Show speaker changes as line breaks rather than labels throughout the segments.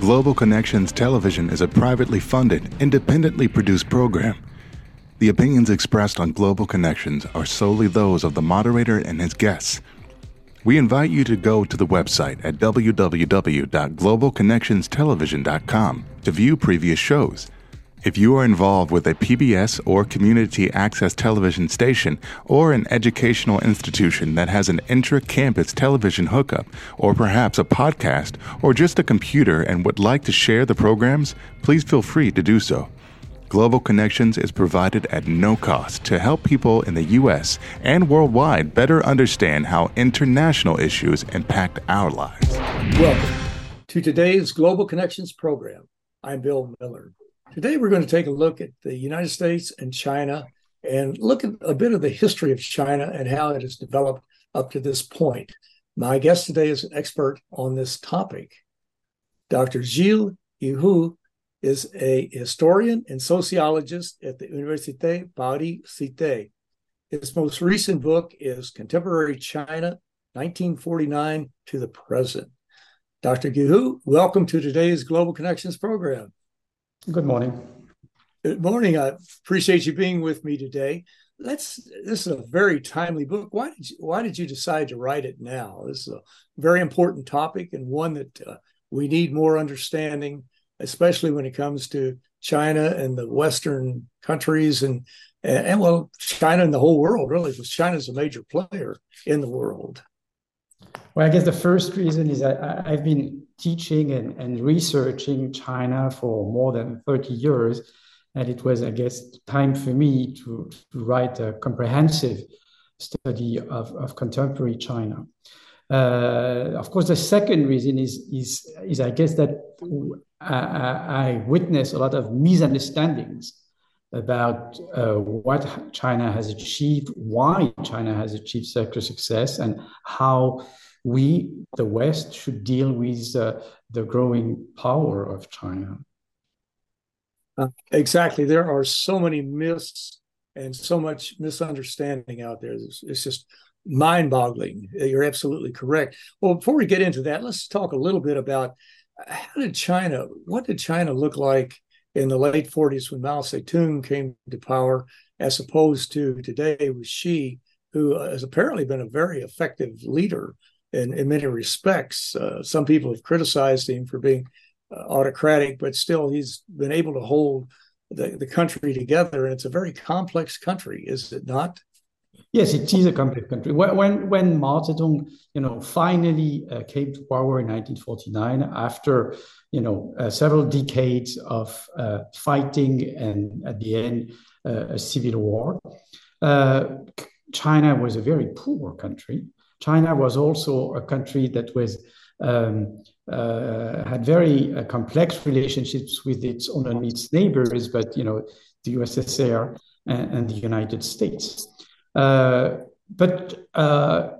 Global Connections Television is a privately funded, independently produced program. The opinions expressed on Global Connections are solely those of the moderator and his guests. We invite you to go to the website at www.globalconnectionstelevision.com to view previous shows. If you are involved with a PBS or community access television station or an educational institution that has an intra campus television hookup, or perhaps a podcast, or just a computer and would like to share the programs, please feel free to do so. Global Connections is provided at no cost to help people in the U.S. and worldwide better understand how international issues impact our lives.
Welcome to today's Global Connections program. I'm Bill Miller. Today, we're going to take a look at the United States and China and look at a bit of the history of China and how it has developed up to this point. My guest today is an expert on this topic. Dr. Gilles Guiheux is a historian and sociologist at the Université Paris Cité. His most recent book is Contemporary China, 1949 to the Present. Dr. Guiheux, welcome to today's Global Connections program.
Good morning.
Good morning. I appreciate you being with me today. Let's. This is a very timely book. Why did you, Why did you decide to write it now? This is a very important topic and one that uh, we need more understanding, especially when it comes to China and the Western countries and and, and well, China and the whole world really, because China is a major player in the world.
Well, I guess the first reason is that I've been teaching and, and researching China for more than 30 years. And it was, I guess, time for me to, to write a comprehensive study of, of contemporary China. Uh, of course, the second reason is, is, is I guess, that I, I witness a lot of misunderstandings about uh, what China has achieved, why China has achieved such success, and how we, the West, should deal with uh, the growing power of China.
Uh, exactly. There are so many myths and so much misunderstanding out there. It's, it's just mind boggling. You're absolutely correct. Well, before we get into that, let's talk a little bit about how did China, what did China look like in the late 40s when Mao Zedong came to power, as opposed to today with Xi, who has apparently been a very effective leader in, in many respects. Uh, some people have criticized him for being uh, autocratic, but still he's been able to hold the, the country together. And it's a very complex country, is it not?
Yes, it is a complex country. When when Mao Zedong, you know, finally uh, came to power in 1949 after you know uh, several decades of uh, fighting and at the end uh, a civil war, uh, China was a very poor country. China was also a country that was um, uh, had very uh, complex relationships with its own and its neighbors, but you know the USSR and, and the United States. Uh, but uh,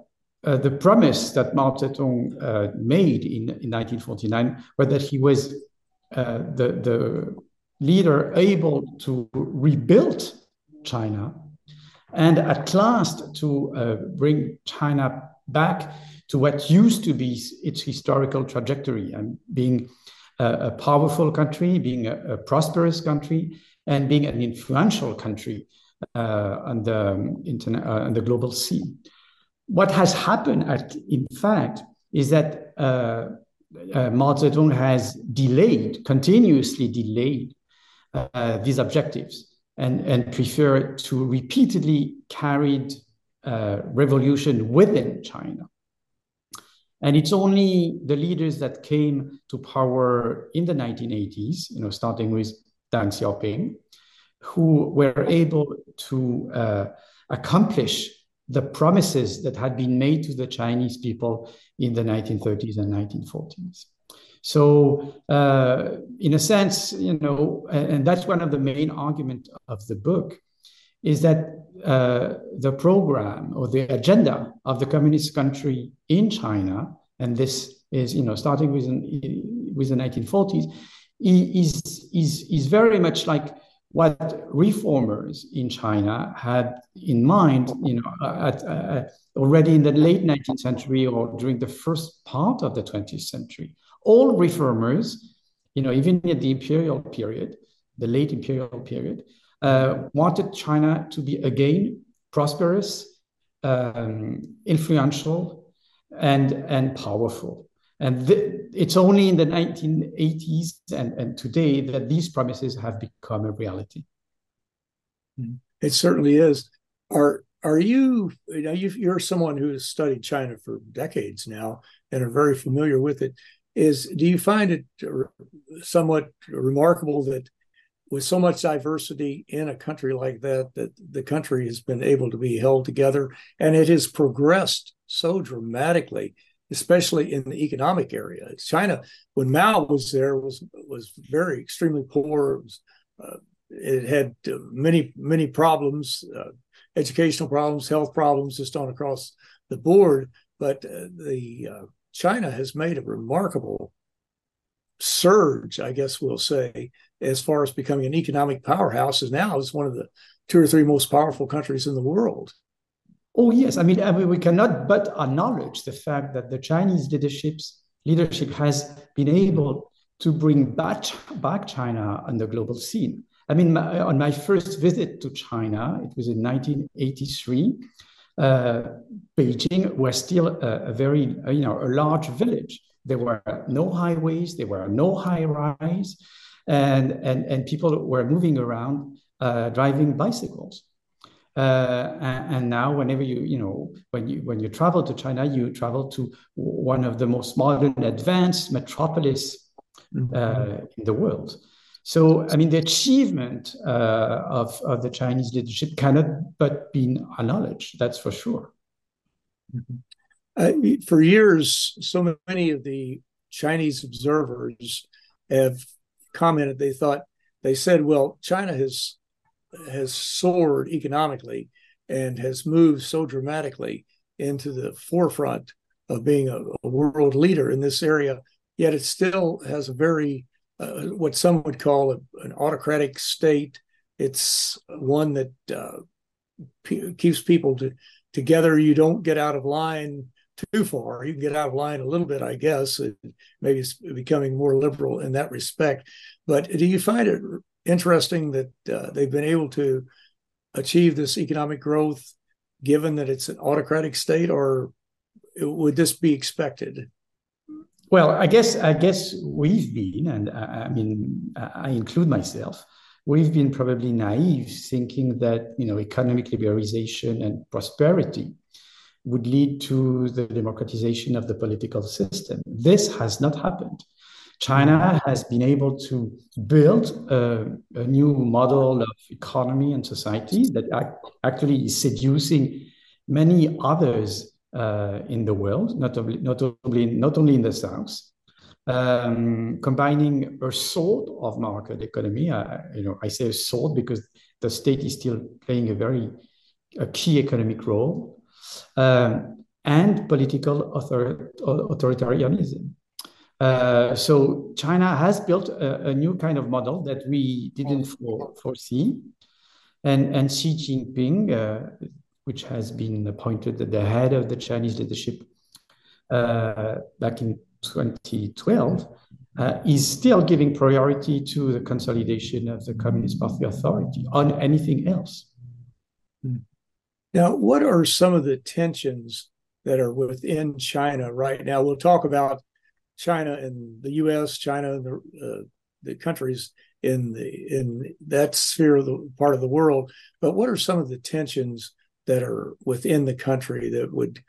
uh, the promise that Mao Zedong uh, made in, in 1949 was that he was the the leader able to rebuild China and at last to uh, bring China back to what used to be its historical trajectory and being a, a powerful country, being a, a, prosperous country, and being an influential country uh, on, the, um, uh, on the global scene. What has happened, at, in fact, is that uh, uh, Mao Zedong has delayed, continuously delayed uh, these objectives and, and prefer to repeatedly carried uh, revolution within China. And it's only the leaders that came to power in the 1980s, you know, starting with Deng Xiaoping, who were able to uh, accomplish the promises that had been made to the Chinese people in the 1930s and 1940s. So, uh, in a sense, you know, and that's one of the main arguments of the book, is that uh, the program or the agenda of the communist country in China, and this is, you know, starting with, an, with the 1940s, is, is, is very much like what reformers in China had in mind, you know, at, uh, already in the late 19th century or during the first part of the 20th century all reformers you know, even at the imperial period, the late imperial period, uh, wanted China to be again prosperous, um, influential, and and powerful. And th- it's only in the 1980s and, and today that these promises have become a reality.
It certainly is. Are are you you know you are someone who has studied China for decades now and are very familiar with it? Is do you find it somewhat remarkable that with so much diversity in a country like that, that the country has been able to be held together and it has progressed so dramatically, especially in the economic area. China, when Mao was there, was was very extremely poor. It, was, uh, it had uh, many many problems, uh, educational problems, health problems, just on across the board. But uh, the uh, China has made a remarkable surge, I guess we'll say, as far as becoming an economic powerhouse, is now is one of the two or three most powerful countries in the world.
Oh yes, I mean, I mean we cannot but acknowledge the fact that the Chinese leadership's leadership has been able to bring back back China on the global scene. I mean, my, on my first visit to China, it was in 1983. Uh, Beijing was still a, a very, you know, a large village there were no highways, there were no high rise, and, and, and people were moving around uh, driving bicycles. Uh, and, and, now, whenever you, you know, when you when you travel to China, you travel to one of the most modern, advanced metropolis mm-hmm. uh, in the world. So, I mean, the achievement uh, of, of the Chinese leadership cannot but be acknowledged. That's for sure.
Mm-hmm uh, for years, so many of the Chinese observers have commented. They thought they said, "Well, China has has soared economically and has moved so dramatically into the forefront of being a, a world leader in this area. Yet it still has a very uh, what some would call a, an autocratic state. It's one that uh, p- keeps people to, together. You don't get out of line too far. You can get out of line a little bit, I guess. Maybe it's becoming more liberal in that respect. But do you find it interesting that uh, they've been able to achieve this economic growth, given that it's an autocratic state, or would this be expected?
Well, I guess I guess we've been, and I, I mean, I include myself. We've been probably naive, thinking that you know economic liberalization and prosperity would lead to the democratization of the political system. This has not happened. China has been able to build a, a new model of economy and society that actually is seducing many others uh, in the world, not only, not only, in the South. Um, combining a sort of market economy, uh, you know, I say a sort because the state is still playing a very a key economic role um, and political author- authoritarianism. Uh, so China has built a, a, new kind of model that we didn't for, foresee, and and Xi Jinping, uh, which has been appointed the head of the Chinese leadership uh, back in 2012, uh, is still giving priority to the consolidation of the Communist Party authority on anything else.
Mm. Now, what are some of the tensions that are within China right now? We'll talk about China and the U.S., China and the uh, the countries in the in that sphere of the part of the world. But what are some of the tensions that are within the country that would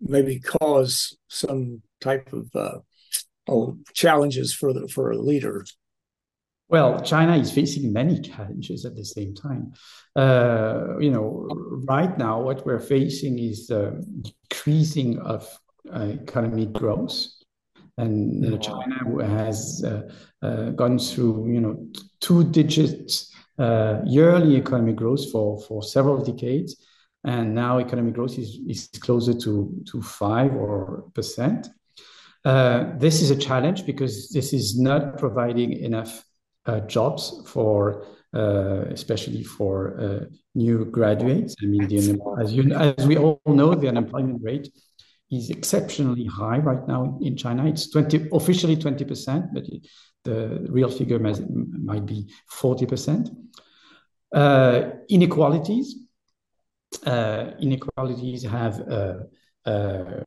maybe cause some type of uh, oh, challenges for the for a leader?
Well, China is facing many challenges at the same time. Uh, you know, right now, what we're facing is the decreasing of uh, economic growth, and you know, China has uh, uh gone through you know two digits uh, yearly economic growth for for several decades, and now economic growth is is closer to to five or percent. Uh, this is a challenge because this is not providing enough uh, jobs for uh, especially for uh, new graduates. I mean, the, as you as we all know, the unemployment rate is exceptionally high right now in China. It's 20, officially 20%, but it, the real figure might, might be 40%. Uh, inequalities. Uh, inequalities have uh, uh,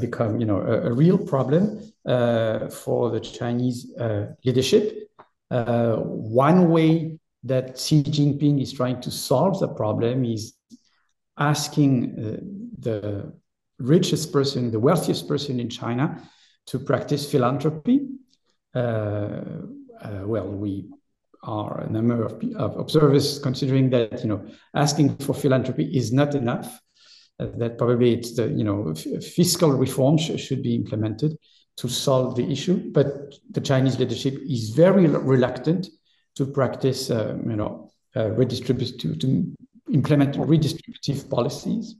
become, you know, a, a real problem for the Chinese leadership. one way that Xi Jinping is trying to solve the problem is asking the richest person, the wealthiest person in China, to practice philanthropy. Uh, uh, well, we are a number of, of, observers considering that you know asking for philanthropy is not enough. Uh, that probably it's the you know fiscal reform sh should be implemented to solve the issue. But the Chinese leadership is very reluctant to practice, uh, you know, uh, redistribute to, to implement redistributive policies.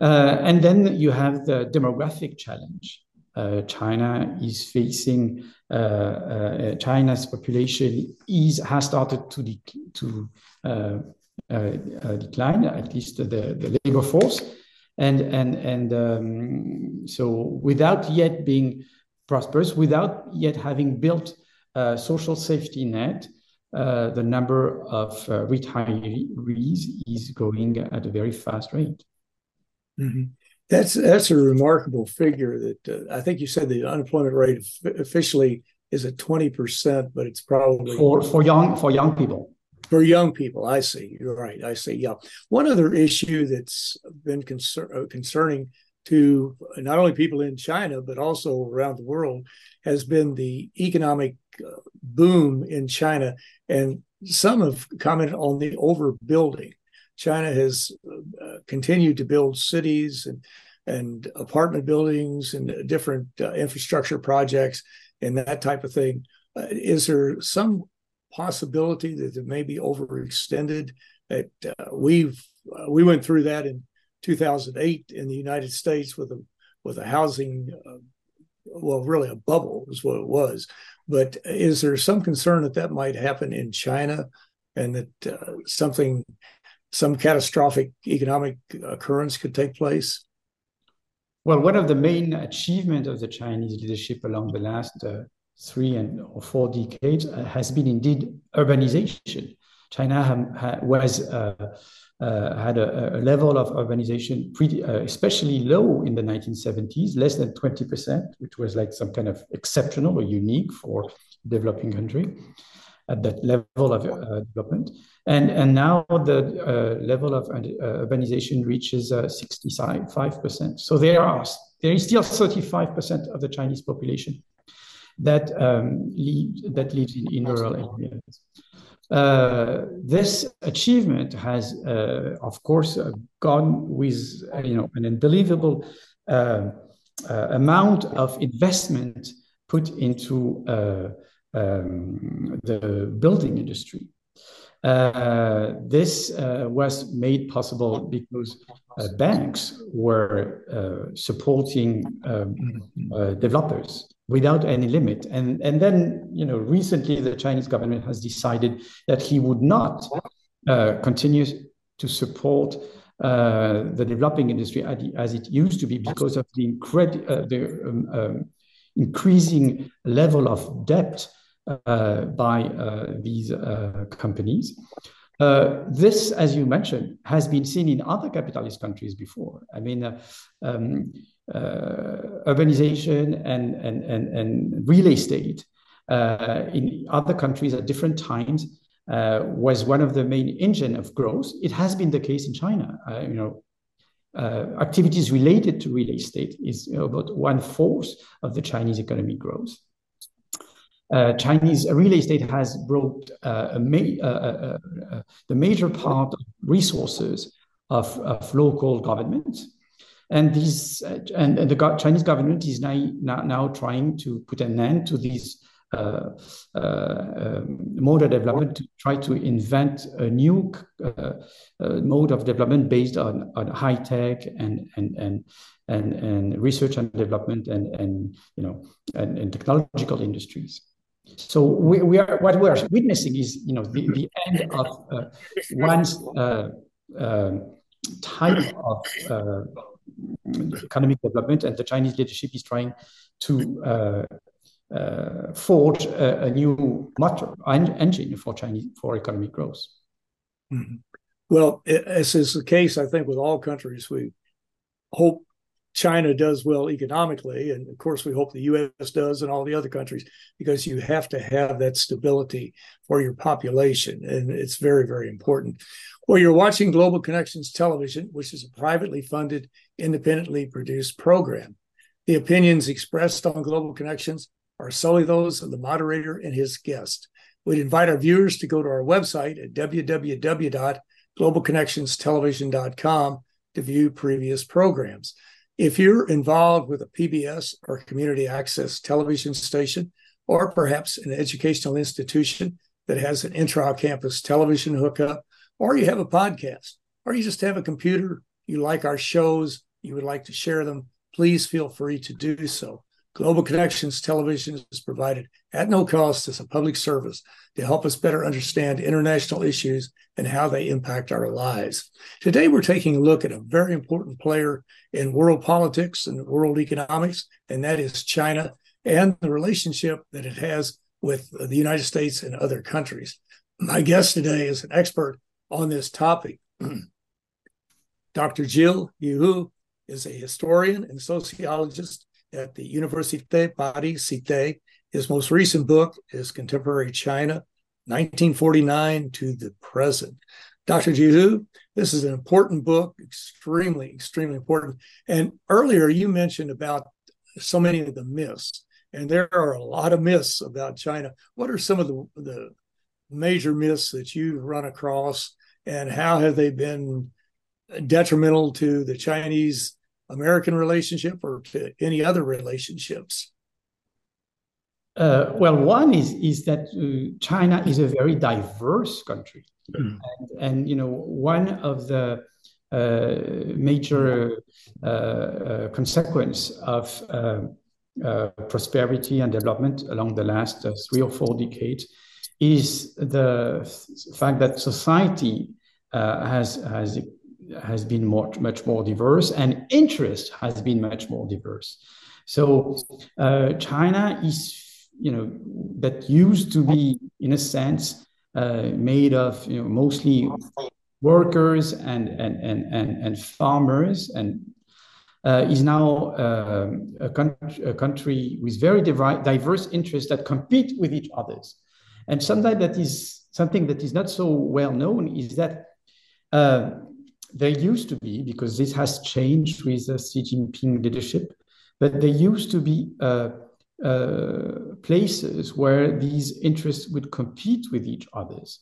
Uh, and then you have the demographic challenge. Uh, China is facing uh, uh China's population is has started to de to decline at least the, the labor force, and and and um, so without yet being prosperous, without yet having built a social safety net, uh, the number of uh, retirees is going at a very fast rate.
Mm-hmm. That's that's a remarkable figure. That uh, I think you said the unemployment rate officially is at twenty percent, but it's probably
for for young for young people.
For young people, I see. You're right. I see. Yeah. One other issue that's been concern, uh, concerning to not only people in China but also around the world has been the economic uh, boom in China, and some have commented on the overbuilding. China has uh, continued to build cities and and apartment buildings and different uh, infrastructure projects and that type of thing. Uh, is there some possibility that it may be overextended? That uh, we've uh, we went through that in 2008 in the United States with a with a housing, uh, well, really a bubble is what it was. But is there some concern that that might happen in China, and that uh, something, some catastrophic economic occurrence could take place?
Well, one of the main achievements of the Chinese leadership along the last uh, three and or four decades uh, has been indeed urbanization. China ha- ha- was uh, uh, had a, a, level of urbanization pretty, uh, especially low in the 1970s, less than 20%, which was like some kind of exceptional or unique for developing country at that level of uh, development. And, and now the uh, level of uh, urbanization reaches 65%. So there are there is still 35% of the Chinese population that um, live, that lives in, in rural areas. Uh, this achievement has, uh, of course, uh, gone with you know an unbelievable uh, uh, amount of investment put into um, the building industry. this was made possible because banks were supporting um, developers without any limit. And, and then, you know, recently the Chinese government has decided that he would not uh, continue to support uh, the developing industry as it used to be because of the, incred- uh, the um, um, increasing level of debt uh, by uh, these uh, companies. this, as you mentioned, has been seen in other capitalist countries before. I mean, um, uh, urbanization and, and, and, and real estate uh, in other countries at different times uh, was one of the main engine of growth. It has been the case in China. you know, uh, activities related to real estate is you know, about one fourth of the Chinese economic growth. Uh, Chinese real estate has brought uh, ma the major part of resources of, of local governments and these uh, and, and, the Chinese government is now, now, trying to put an end to these uh, uh, um, mode of development to try to invent a new uh, uh, mode of development based on, on high tech and and and and, and research and development and and you know and, and technological industries. So we, we are what we are witnessing is you know the, the end of uh, one's um, type of economic development, and the Chinese leadership is trying to uh, uh, forge a, a, new motor engine for Chinese for economic growth.
Mm-hmm. Well, as is the case, I think with all countries, we hope China does well economically, and of course, we hope the U.S. does, and all the other countries, because you have to have that stability for your population, and it's very, very important. Well, you're watching Global Connections Television, which is a privately funded, independently produced program. The opinions expressed on Global Connections are solely those of the moderator and his guest. We'd invite our viewers to go to our website at www.globalconnectionstelevision.com to view previous programs. If you're involved with a PBS or community access television station, or perhaps an educational institution that has an intra campus television hookup, or you have a podcast, or you just have a computer, you like our shows, you would like to share them, please feel free to do so. Global Connections Television is provided at no cost as a public service to help us better understand international issues and how they impact our lives. Today, we're taking a look at a very important player in world politics and world economics, and that is China and the relationship that it has with the United States and other countries. My guest today is an expert on this topic. Dr. Gilles Guiheux is a historian and sociologist at the Université Paris Cité. His most recent book is Contemporary China, 1949 to the present. Dr. Guiheux, this is an important book, extremely, extremely important. And earlier you mentioned about so many of the myths, and there are a lot of myths about China. What are some of the, the major myths that you've run across, and how have they been detrimental to the Chinese American relationship or to any other relationships?
Uh, well, one is is that uh, China is a very diverse country, mm. and, and, you know one of the uh, major uh, uh, consequence of uh, prosperity and development along the last three or four decades is the fact that society has has has been more, much more diverse and interest has been much more diverse. So uh, China is, you know, that used to be, in a sense, uh, made of you know, mostly workers and, and, and, and, and farmers and uh, is now uh, a, con- a, country with very diverse interests that compete with each others. And sometimes that is something that is not so well known is that uh, there used to be, because this has changed with the Xi Jinping leadership, but there used to be uh, uh, places where these interests would compete with each others.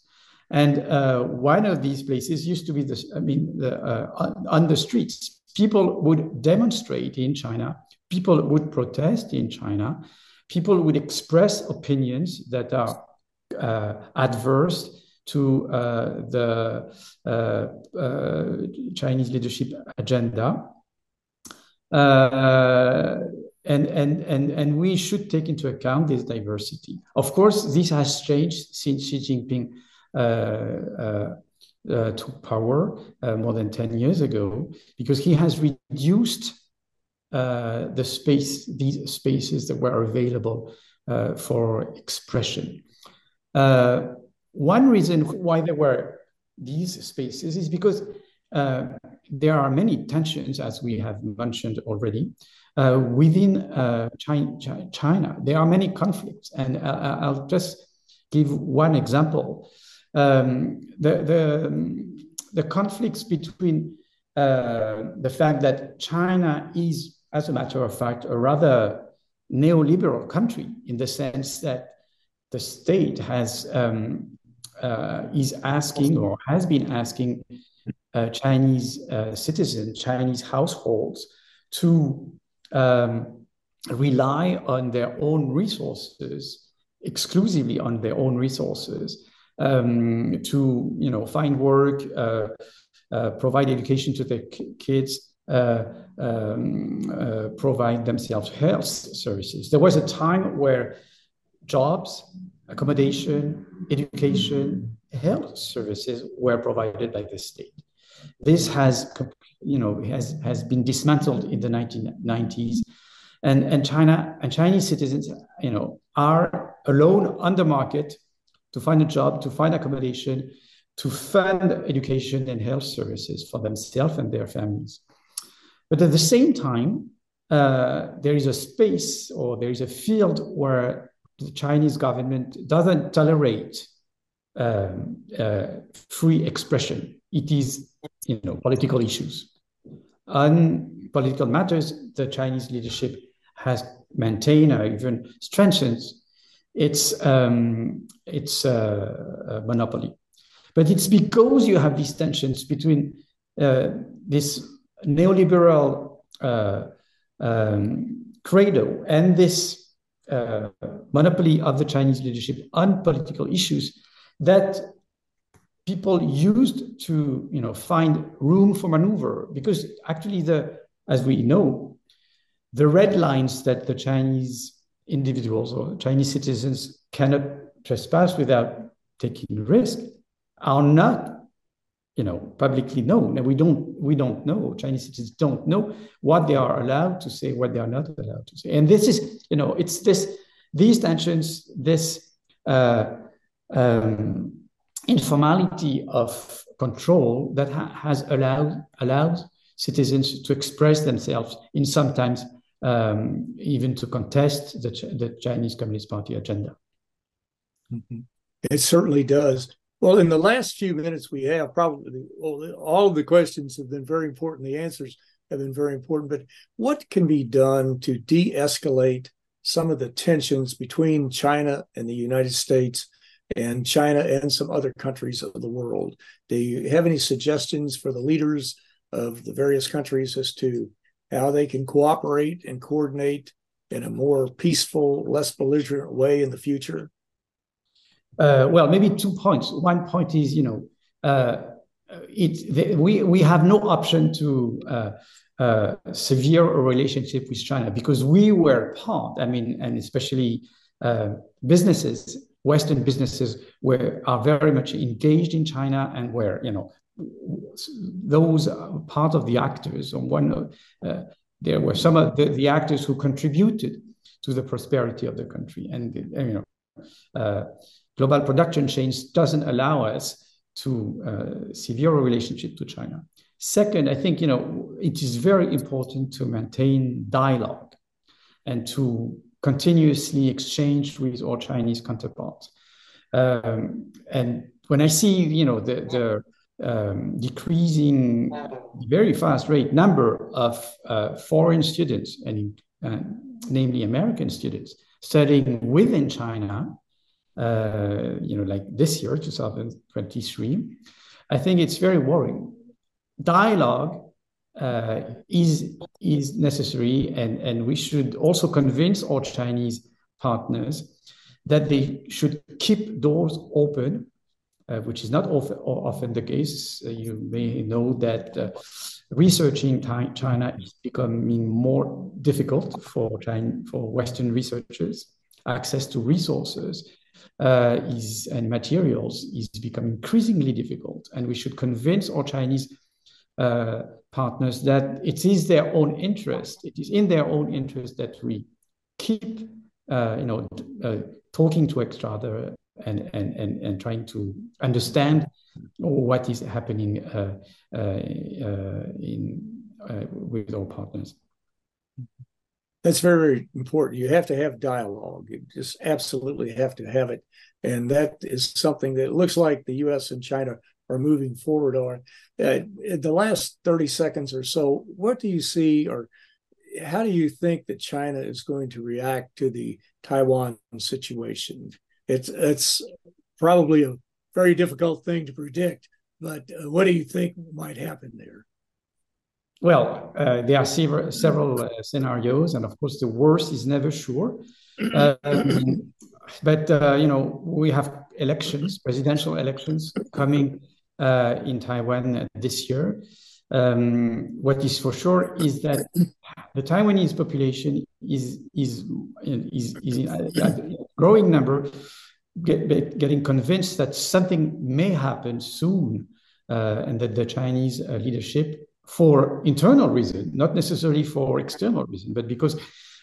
And uh, one of these places used to be the, I mean, the, uh, on the streets. People would demonstrate in China, people would protest in China, people would express opinions that are uh, adverse to uh, the uh, uh, Chinese leadership agenda. and, and, and, and we should take into account this diversity. Of course, this has changed since Xi Jinping uh, took power uh, more than 10 years ago because he has reduced uh, the space, these spaces that were available for expression. One reason why there were these spaces is because uh, there are many tensions, as we have mentioned already, uh, within uh, China, China, There are many conflicts, and I'll just give one example. Um, the, the, the conflicts between uh, the fact that China is, as a matter of fact, a rather neoliberal country in the sense that the state has um, uh, is asking or has been asking uh, Chinese uh, citizens, Chinese households to um, rely on their own resources, exclusively on their own resources, um, to you know find work, uh, uh, provide education to their kids, uh, um, provide themselves health services. There was a time where jobs accommodation, education, health services were provided by the state. This has, you know, has has been dismantled in the 1990s, and and China and Chinese citizens, you know, are alone on the market to find a job, to find accommodation, to fund education and health services for themselves and their families. But at the same time, uh, there is a space or there is a field where the Chinese government doesn't tolerate um, uh, free expression. It is, you know, political issues. On political matters, the Chinese leadership has maintained or even strengthened its um, its uh, monopoly. But it's because you have these tensions between uh, this neoliberal uh, um, credo and this uh, monopoly of the Chinese leadership on political issues that people used to you know find room for maneuver. Because actually the as we know the red lines that the chinese individuals or chinese citizens cannot trespass without taking risk are not you know publicly known. And we don't we don't know. Chinese citizens don't know what they are allowed to say what they are not allowed to say. And this is you know it's this these tensions this uh, um, informality of control that ha- has allowed allowed citizens to express themselves in sometimes um, even to contest the, Ch- the Chinese Communist Party agenda.
Mm-hmm. It certainly does. Well, in the last few minutes we have, probably all of the questions have been very important. The answers have been very important. But what can be done to de escalate some of the tensions between China and the United States and China and some other countries of the world? Do you have any suggestions for the leaders of the various countries as to how they can cooperate and coordinate in a more peaceful, less belligerent way in the future?
Uh, well, maybe two points. One point is, you know, uh, it, the, we we have no option to uh, uh, severe relationship with China because we were part. I mean, and especially uh, businesses, Western businesses, were are very much engaged in China and were, you know, those are part of the actors. On one, uh, there were some of the, the actors who contributed to the prosperity of the country, and, you know global production chains doesn't allow us to uh, severe relationship to China. Second, I think you know it is very important to maintain dialogue and to continuously exchange with our Chinese counterparts. Um, and when I see you know the, the um, decreasing very fast rate number of uh, foreign students and uh, namely American students studying within China uh, you know, like this year, 2023, I think it's very worrying. Dialogue uh, is is necessary, and and we should also convince our Chinese partners that they should keep doors open, uh, which is not often, often the case. Uh, you may know that uh, researching China is becoming more difficult for China, for Western researchers. Access to resources uh, is and materials is becoming increasingly difficult, and we should convince our Chinese uh, partners that it is their own interest. It is in their own interest that we keep, uh, you know, uh, talking to each other and and and and trying to understand what is happening uh, uh, in with our partners.
That's very, very important. You have to have dialogue. You just absolutely have to have it. And that is something that looks like the US and China are moving forward on. Uh, the last 30 seconds or so, what do you see or how do you think that China is going to react to the Taiwan situation? It's it's probably a very difficult thing to predict, but uh, what do you think might happen there?
Well, uh, there are several, several uh, scenarios, and of course, the worst is never sure. Um, but uh, you know, we have elections, presidential elections coming in Taiwan this year. Um, what is for sure is that the Taiwanese population is is is, is in a growing number, get, getting convinced that something may happen soon uh, and that the Chinese uh, leadership, for internal reason, not necessarily for external reason, but because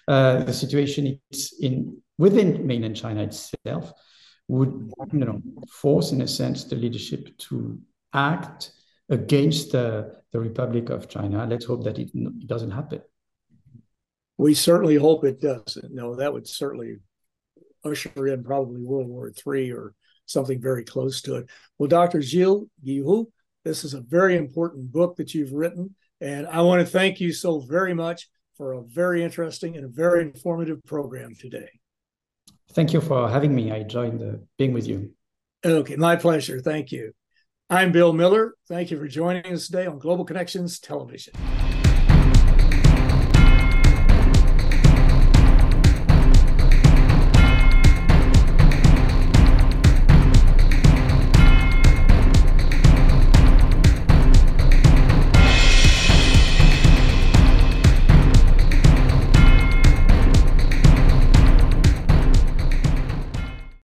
uh, the situation is in within mainland China itself, would you know force, in a sense, the leadership to act against the, the Republic of China. Let's hope that it, it doesn't happen.
We certainly hope it doesn't. No, that would certainly usher in probably World War III or something very close to it. Well, Dr. Gilles Guiheux, this is a very important book that you've written. And I want to thank you so very much for a very interesting and a very informative program today.
Thank you for having me. I enjoyed the, uh, being with you.
Okay, my pleasure. Thank you. I'm Bill Miller. Thank you for joining us today on Global Connections Television.